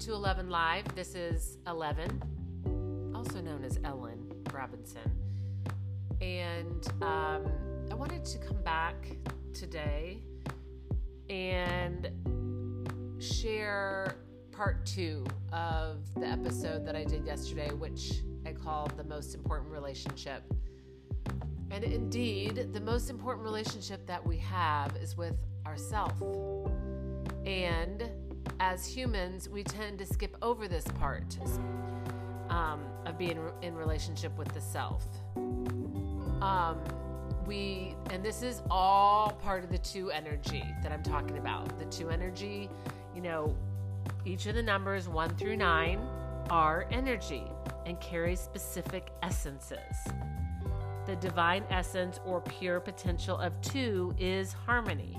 To 11 Live. This is 11, also known as Ellen Robinson. And um, I wanted to come back today and share part two of the episode that I did yesterday, which I called The Most Important Relationship. And indeed, the most important relationship that we have is with ourself. And as humans, we tend to skip over this part um, of being in relationship with the self. Um, we, and this is all part of the two energy that I'm talking about. The two energy, you know, each of the numbers one through nine are energy and carry specific essences. The divine essence or pure potential of two is harmony.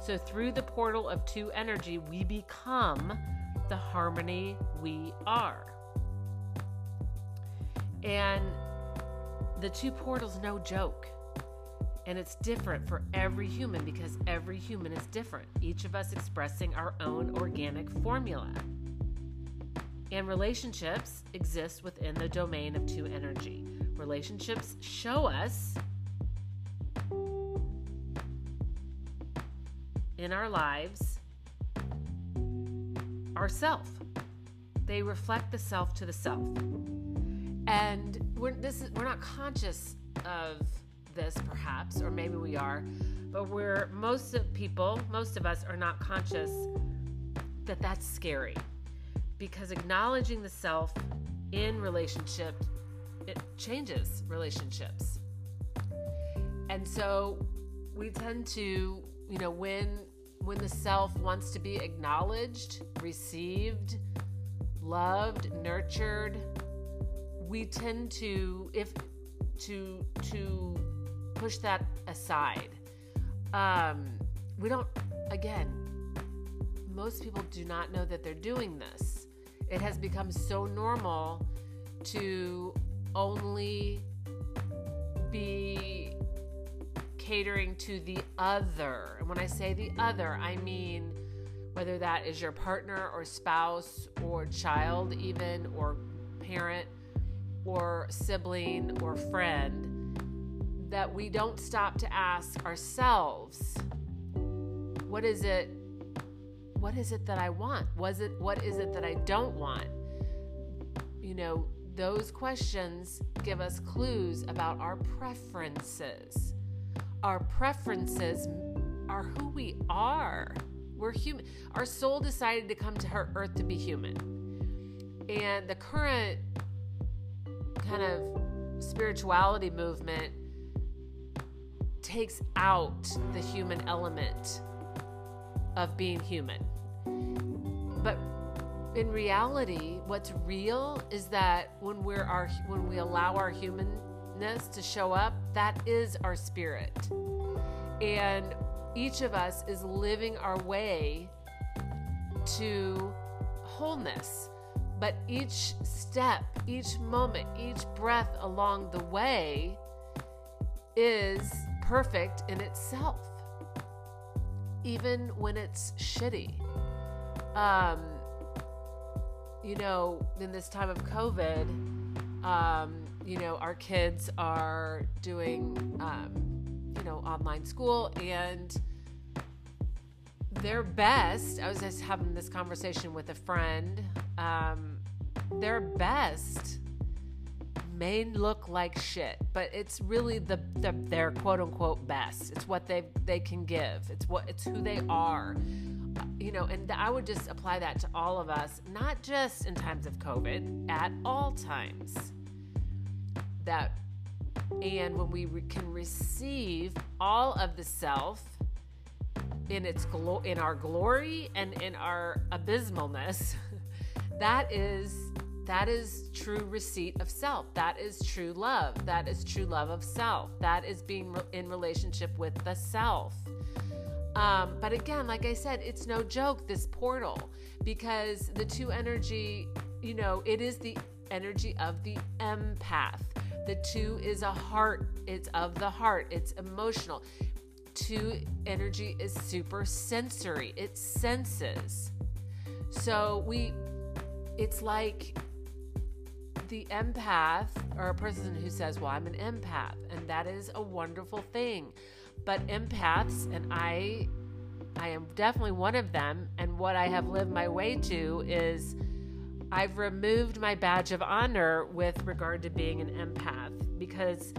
So, through the portal of two energy, we become the harmony we are. And the two portals, no joke. And it's different for every human because every human is different, each of us expressing our own organic formula. And relationships exist within the domain of two energy. Relationships show us in our lives are self. They reflect the self to the self. And we're, this is, we're not conscious of this, perhaps, or maybe we are, but we're most of people, most of us are not conscious that that's scary because acknowledging the self in relationship it changes relationships and so we tend to you know when when the self wants to be acknowledged, received, loved, nurtured, we tend to if to to push that aside. Um, we don't again, most people do not know that they're doing this. It has become so normal to only be catering to the other. And when I say the other, I mean whether that is your partner or spouse or child, even, or parent or sibling or friend, that we don't stop to ask ourselves, what is it? What is it that I want? Was it what is it that I don't want? You know, those questions give us clues about our preferences our preferences are who we are. We're human. Our soul decided to come to her earth to be human. And the current kind of spirituality movement takes out the human element of being human. But in reality, what's real is that when we're our when we allow our human to show up, that is our spirit. And each of us is living our way to wholeness. But each step, each moment, each breath along the way is perfect in itself, even when it's shitty. Um, you know, in this time of COVID, um, you know, our kids are doing, um, you know, online school and their best. I was just having this conversation with a friend. Um, their best may look like shit, but it's really the, the their quote unquote best. It's what they they can give. It's what it's who they are. You know, and I would just apply that to all of us, not just in times of COVID, at all times that and when we re- can receive all of the self in its glo- in our glory and in our abysmalness that is that is true receipt of self. That is true love. That is true love of self. That is being re- in relationship with the self. Um, but again like i said it's no joke this portal because the two energy you know it is the energy of the empath the two is a heart, it's of the heart, it's emotional. Two energy is super sensory, it senses. So we, it's like the empath or a person who says, Well, I'm an empath, and that is a wonderful thing. But empaths, and I I am definitely one of them, and what I have lived my way to is I've removed my badge of honor with regard to being an empath because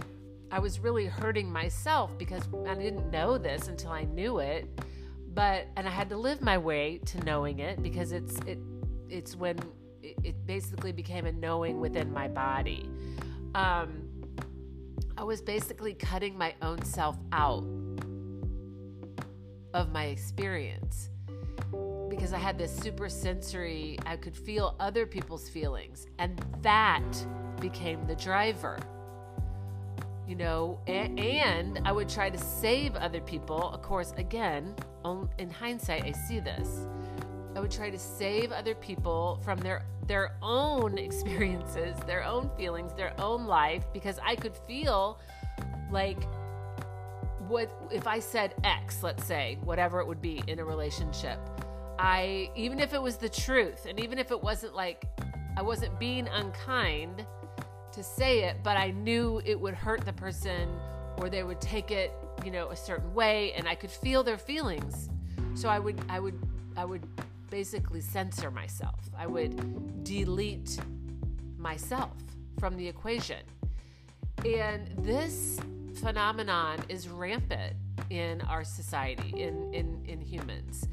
I was really hurting myself because I didn't know this until I knew it. But and I had to live my way to knowing it because it's it it's when it, basically became a knowing within my body. Um, I was basically cutting my own self out of my experience because I had this super sensory, I could feel other people's feelings, and that became the driver. You know, and, and I would try to save other people. Of course, again, in hindsight, I see this. I would try to save other people from their their own experiences, their own feelings, their own life because I could feel like what if I said X, let's say, whatever it would be in a relationship. I even if it was the truth and even if it wasn't like I wasn't being unkind to say it, but I knew it would hurt the person or they would take it, you know, a certain way and I could feel their feelings. So I would I would I would basically censor myself. I would delete myself from the equation. And this phenomenon is rampant in our society, in, in, in humans.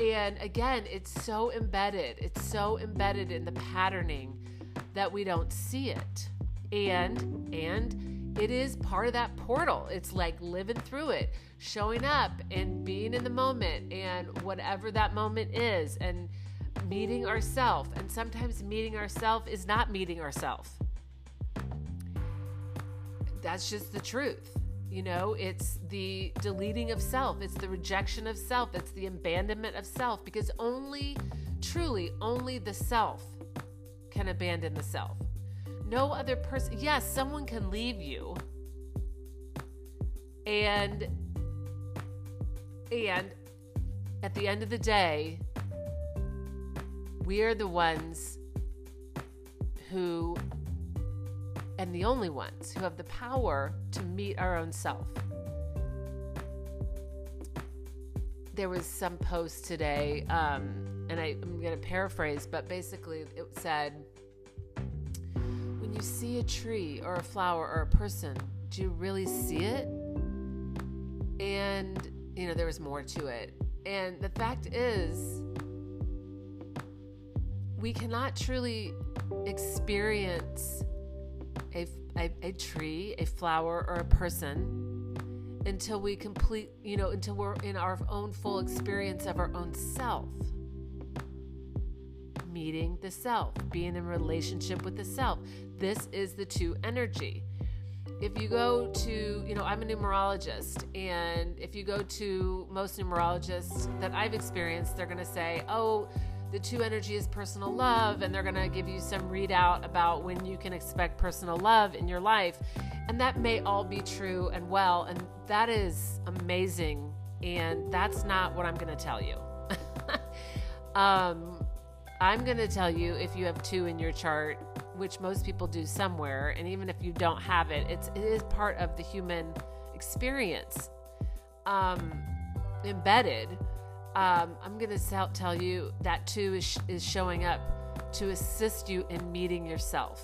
And again, it's so embedded, it's so embedded in the patterning that we don't see it. And, and, it is part of that portal. It's like living through it, showing up and being in the moment and whatever that moment is and meeting ourself. And sometimes meeting ourself is not meeting ourself that's just the truth. You know, it's the deleting of self, it's the rejection of self, it's the abandonment of self, because only, truly, only the self can abandon the self. No other person, yes, someone can leave you. And, and at the end of the day, we are the ones who and the only ones who have the power to meet our own self. There was some post today, um, and I, I'm going to paraphrase, but basically it said, When you see a tree or a flower or a person, do you really see it? And, you know, there was more to it. And the fact is, we cannot truly experience a, a, a tree, a flower, or a person until we complete, you know, until we're in our own full experience of our own self. Meeting the self, being in relationship with the self. This is the two energy. If you go to, you know, I'm a numerologist, and if you go to most numerologists that I've experienced, they're going to say, oh, the two energy is personal love, and they're going to give you some readout about when you can expect personal love in your life. And that may all be true and well, and that is amazing. And that's not what I'm going to tell you. um, I'm going to tell you if you have two in your chart, which most people do somewhere, and even if you don't have it, it's it is part of the human experience, um, embedded um, I'm going to tell you that two is, is showing up to assist you in meeting yourself,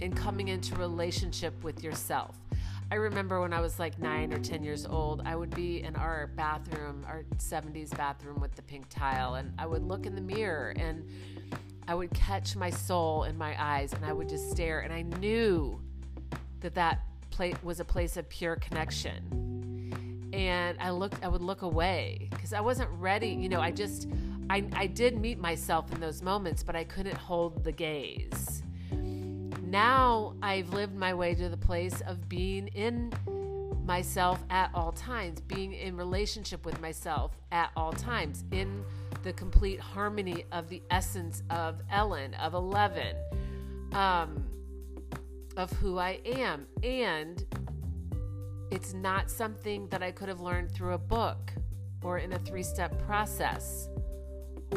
in coming into relationship with yourself. I remember when I was like nine or 10 years old, I would be in our bathroom, our 70s bathroom with the pink tile, and I would look in the mirror and I would catch my soul in my eyes and I would just stare. And I knew that that place was a place of pure connection and I looked I would look away because I wasn't ready. You know, I just I, I did meet myself in those moments, but I couldn't hold the gaze. Now I've lived my way to the place of being in myself at all times, being in relationship with myself at all times, in the complete harmony of the essence of Ellen, of 11, um, of who I am. And it's not something that I could have learned through a book or in a three step process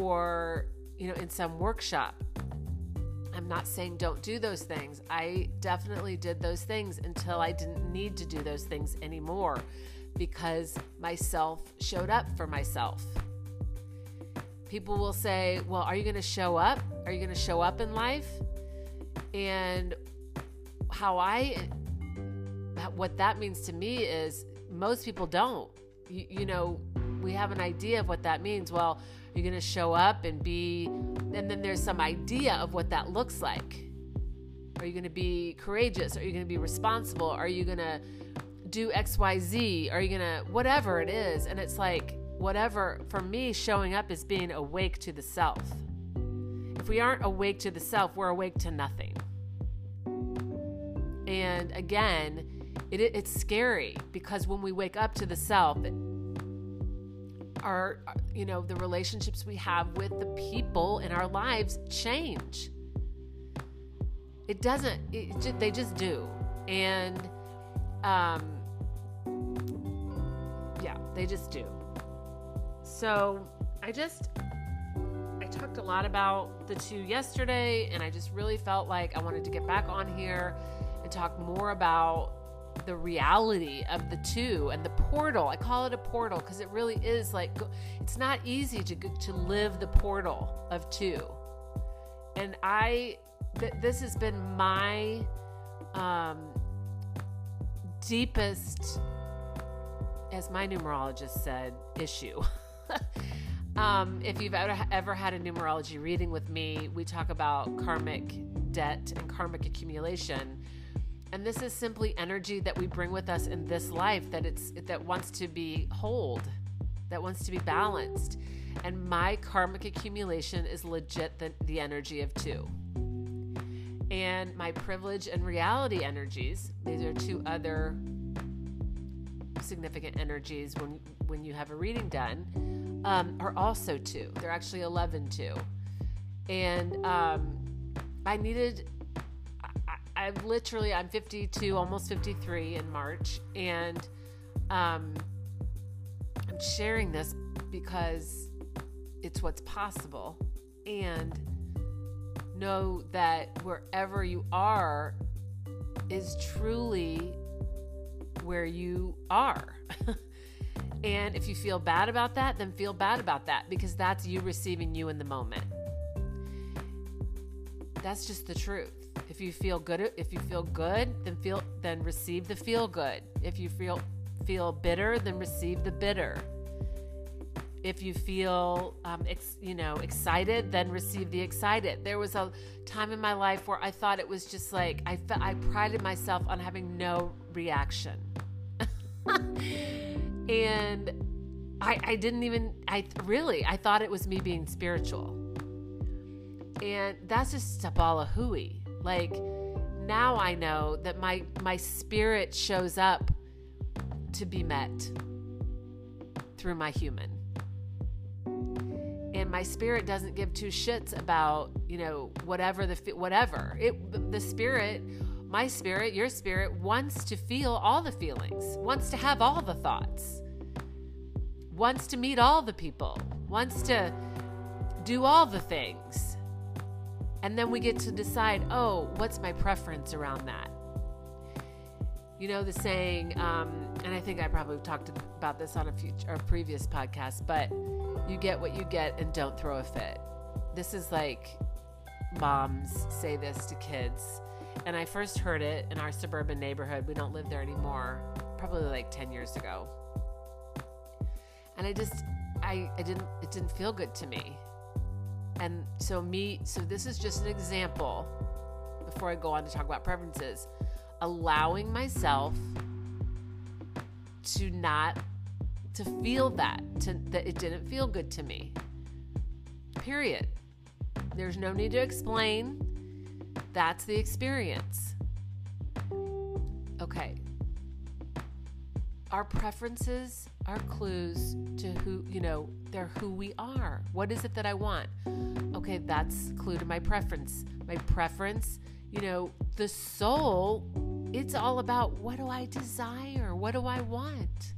or, you know, in some workshop. I'm not saying don't do those things. I definitely did those things until I didn't need to do those things anymore because myself showed up for myself. People will say, Well, are you going to show up? Are you going to show up in life? And how I, what that means to me is most people don't. You, you know, we have an idea of what that means. Well, you're going to show up and be, and then there's some idea of what that looks like. Are you going to be courageous? Are you going to be responsible? Are you going to do XYZ? Are you going to, whatever it is? And it's like, whatever, for me, showing up is being awake to the self. If we aren't awake to the self, we're awake to nothing. And again, it, it's scary because when we wake up to the self, our, you know, the relationships we have with the people in our lives change. It doesn't, it they just do. And, um, yeah, they just do. So I just, I talked a lot about the two yesterday, and I just really felt like I wanted to get back on here and talk more about the reality of the two and the portal. I call it a portal because it really is like it's not easy to to live the portal of two. And I th- this has been my um, deepest as my numerologist said issue. um, if you've ever, ever had a numerology reading with me, we talk about karmic debt and karmic accumulation and this is simply energy that we bring with us in this life that it's that wants to be hold, that wants to be balanced. And my karmic accumulation is legit the, the energy of two. And my privilege and reality energies, these are two other significant energies when when you have a reading done, um, are also two. They're actually 11 too. And um, I needed I'm literally I'm 52, almost 53 in March, and um, I'm sharing this because it's what's possible, and know that wherever you are is truly where you are. and if you feel bad about that, then feel bad about that because that's you receiving you in the moment. That's just the truth. If you feel good, if you feel good, then feel then receive the feel good. If you feel feel bitter, then receive the bitter. If you feel, um, ex, you know, excited, then receive the excited. There was a time in my life where I thought it was just like I fe- I prided myself on having no reaction, and I I didn't even I really I thought it was me being spiritual, and that's just a ball of hooey like now I know that my my spirit shows up to be met through my human. And my spirit doesn't give two shits about, you know, whatever the whatever. It the spirit, my spirit, your spirit wants to feel all the feelings, wants to have all the thoughts. Wants to meet all the people, wants to do all the things and then we get to decide, oh, what's my preference around that? You know, the saying, um, and I think I probably talked about this on a, future, a previous podcast, but you get what you get and don't throw a fit. This is like moms say this to kids. And I first heard it in our suburban neighborhood. We don't live there anymore, probably like 10 years ago. And I just, I, I didn't, it didn't feel good to me. And so, me, so this is just an example before I go on to talk about preferences. Allowing myself to not to feel that to, that it didn't feel good to me. Period. There's no need to explain. That's the experience. Okay. Our preferences are clues to who, you know, they're who we are. What is it that I want? Okay, that's clue to my preference. My preference, you know, the soul, it's all about what do I desire? What do I want?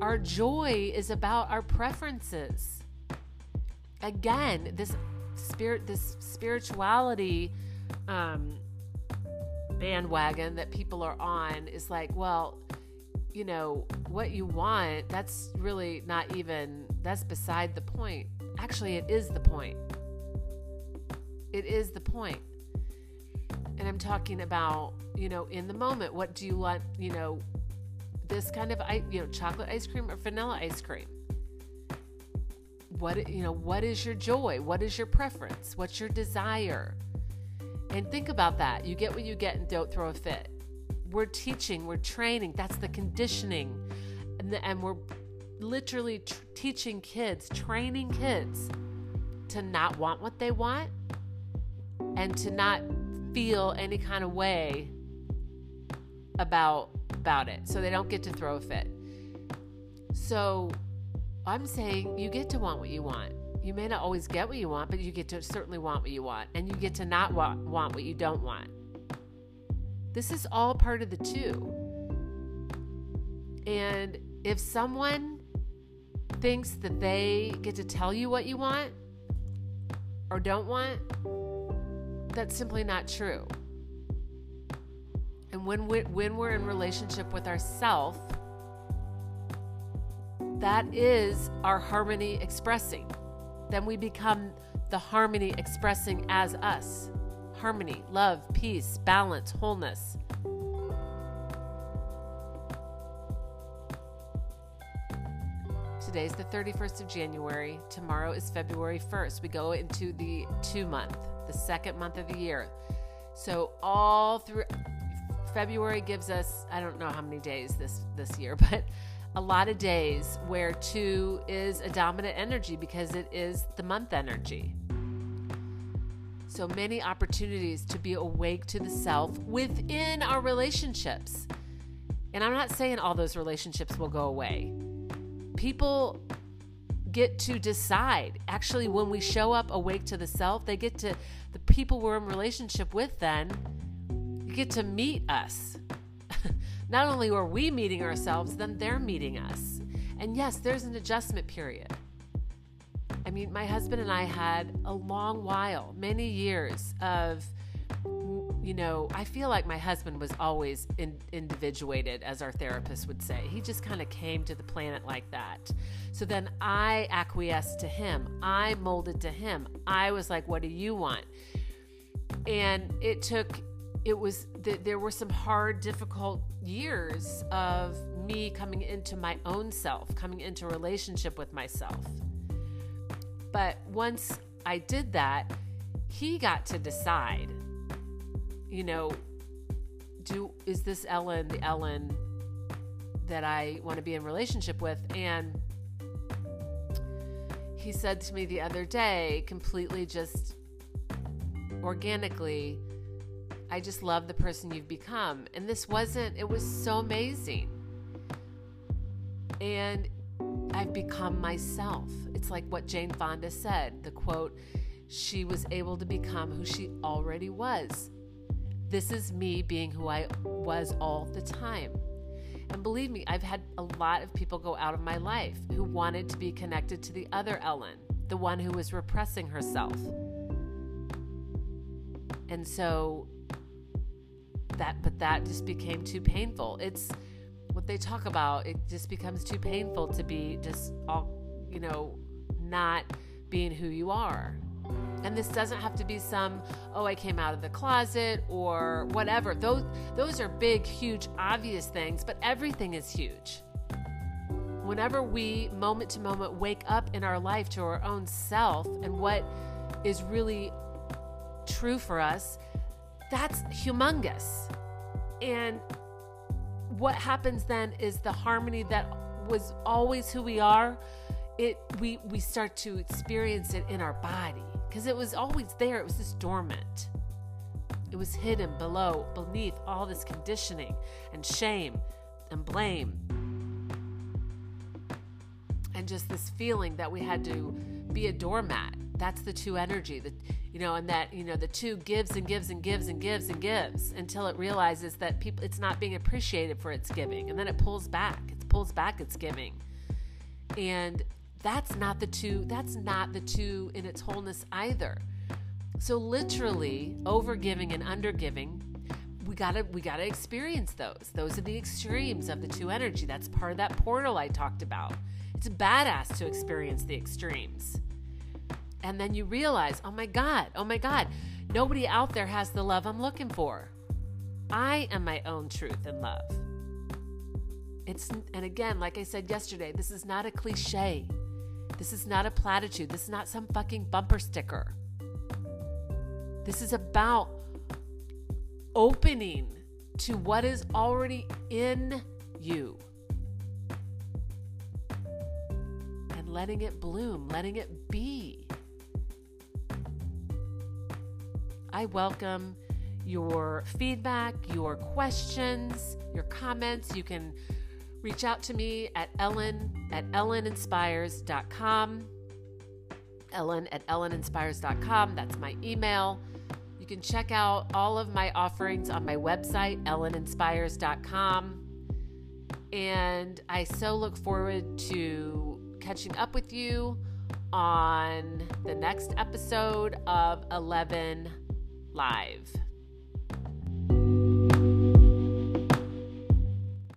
Our joy is about our preferences. again, this spirit, this spirituality um, bandwagon that people are on is like, well, you know, what you want, that's really not even, that's beside the point. Actually, it is the point. It is the point. And I'm talking about, you know, in the moment, what do you want, you know, this kind of, you know, chocolate ice cream or vanilla ice cream? What, you know, what is your joy? What is your preference? What's your desire? And think about that. You get what you get and don't throw a fit we're teaching, we're training. That's the conditioning. And, the, and we're literally tr- teaching kids, training kids to not want what they want and to not feel any kind of way about about it so they don't get to throw a fit so i'm saying you get to want what you want you may not always get what you want but you get to certainly want what you want and you get to not want, want what you don't want this is all part of the two. And if someone thinks that they get to tell you what you want or don't want, that's simply not true. And when we, when we're in relationship with ourself, that is our harmony expressing. Then we become the harmony expressing as us harmony, love, peace, balance, wholeness. Today's the 31st of January. Tomorrow is February 1st. We go into the two month, the second month of the year. So all through February gives us I don't know how many days this this year, but a lot of days where two is a dominant energy because it is the month energy. So many opportunities to be awake to the self within our relationships. And I'm not saying all those relationships will go away. People get to decide. Actually, when we show up awake to the self, they get to, the people we're in relationship with then, get to meet us. Not only are we meeting ourselves, then they're meeting us. And yes, there's an adjustment period. Mean, my husband and I had a long while, many years of, you know, I feel like my husband was always in, individuated, as our therapist would say. He just kind of came to the planet like that. So then I acquiesced to him. I molded to him. I was like, what do you want? And it took, it was, that there were some hard, difficult years of me coming into my own self, coming into relationship with myself. But once I did that, he got to decide, you know, do is this Ellen the Ellen that I want to be in relationship with? And he said to me the other day, completely just organically, I just love the person you've become. And this wasn't, it was so amazing. And I've become myself. It's like what Jane Fonda said the quote, she was able to become who she already was. This is me being who I was all the time. And believe me, I've had a lot of people go out of my life who wanted to be connected to the other Ellen, the one who was repressing herself. And so that, but that just became too painful. It's, what they talk about, it just becomes too painful to be just all, you know, not being who you are. And this doesn't have to be some, oh, I came out of the closet or whatever. Those those are big, huge, obvious things, but everything is huge. Whenever we moment to moment wake up in our life to our own self and what is really true for us, that's humongous. And what happens then is the harmony that was always who we are it we we start to experience it in our body. Because it was always there. It was just dormant. It was hidden below beneath all this conditioning and shame and blame. And just this feeling that we had to be a doormat that's the two energy that you know and that you know the two gives and gives and gives and gives and gives until it realizes that people it's not being appreciated for its giving and then it pulls back it pulls back its giving and that's not the two, that's not the two in its wholeness either. So literally, overgiving and undergiving, we gotta we gotta experience those. Those are the extremes of the two energy. That's part of that portal I talked about. It's badass to experience the extremes. And then you realize, oh my God, oh my God, nobody out there has the love I'm looking for. I am my own truth and love. It's and again, like I said yesterday, this is not a cliche. This is not a platitude. This is not some fucking bumper sticker. This is about opening to what is already in you and letting it bloom, letting it be. I welcome your feedback, your questions, your comments. You can reach out to me at ellen at elleninspires.com. Ellen at elleninspires.com. That's my email. You can check out all of my offerings on my website, elleninspires.com. And I so look forward to catching up with you on the next episode of 11 Live.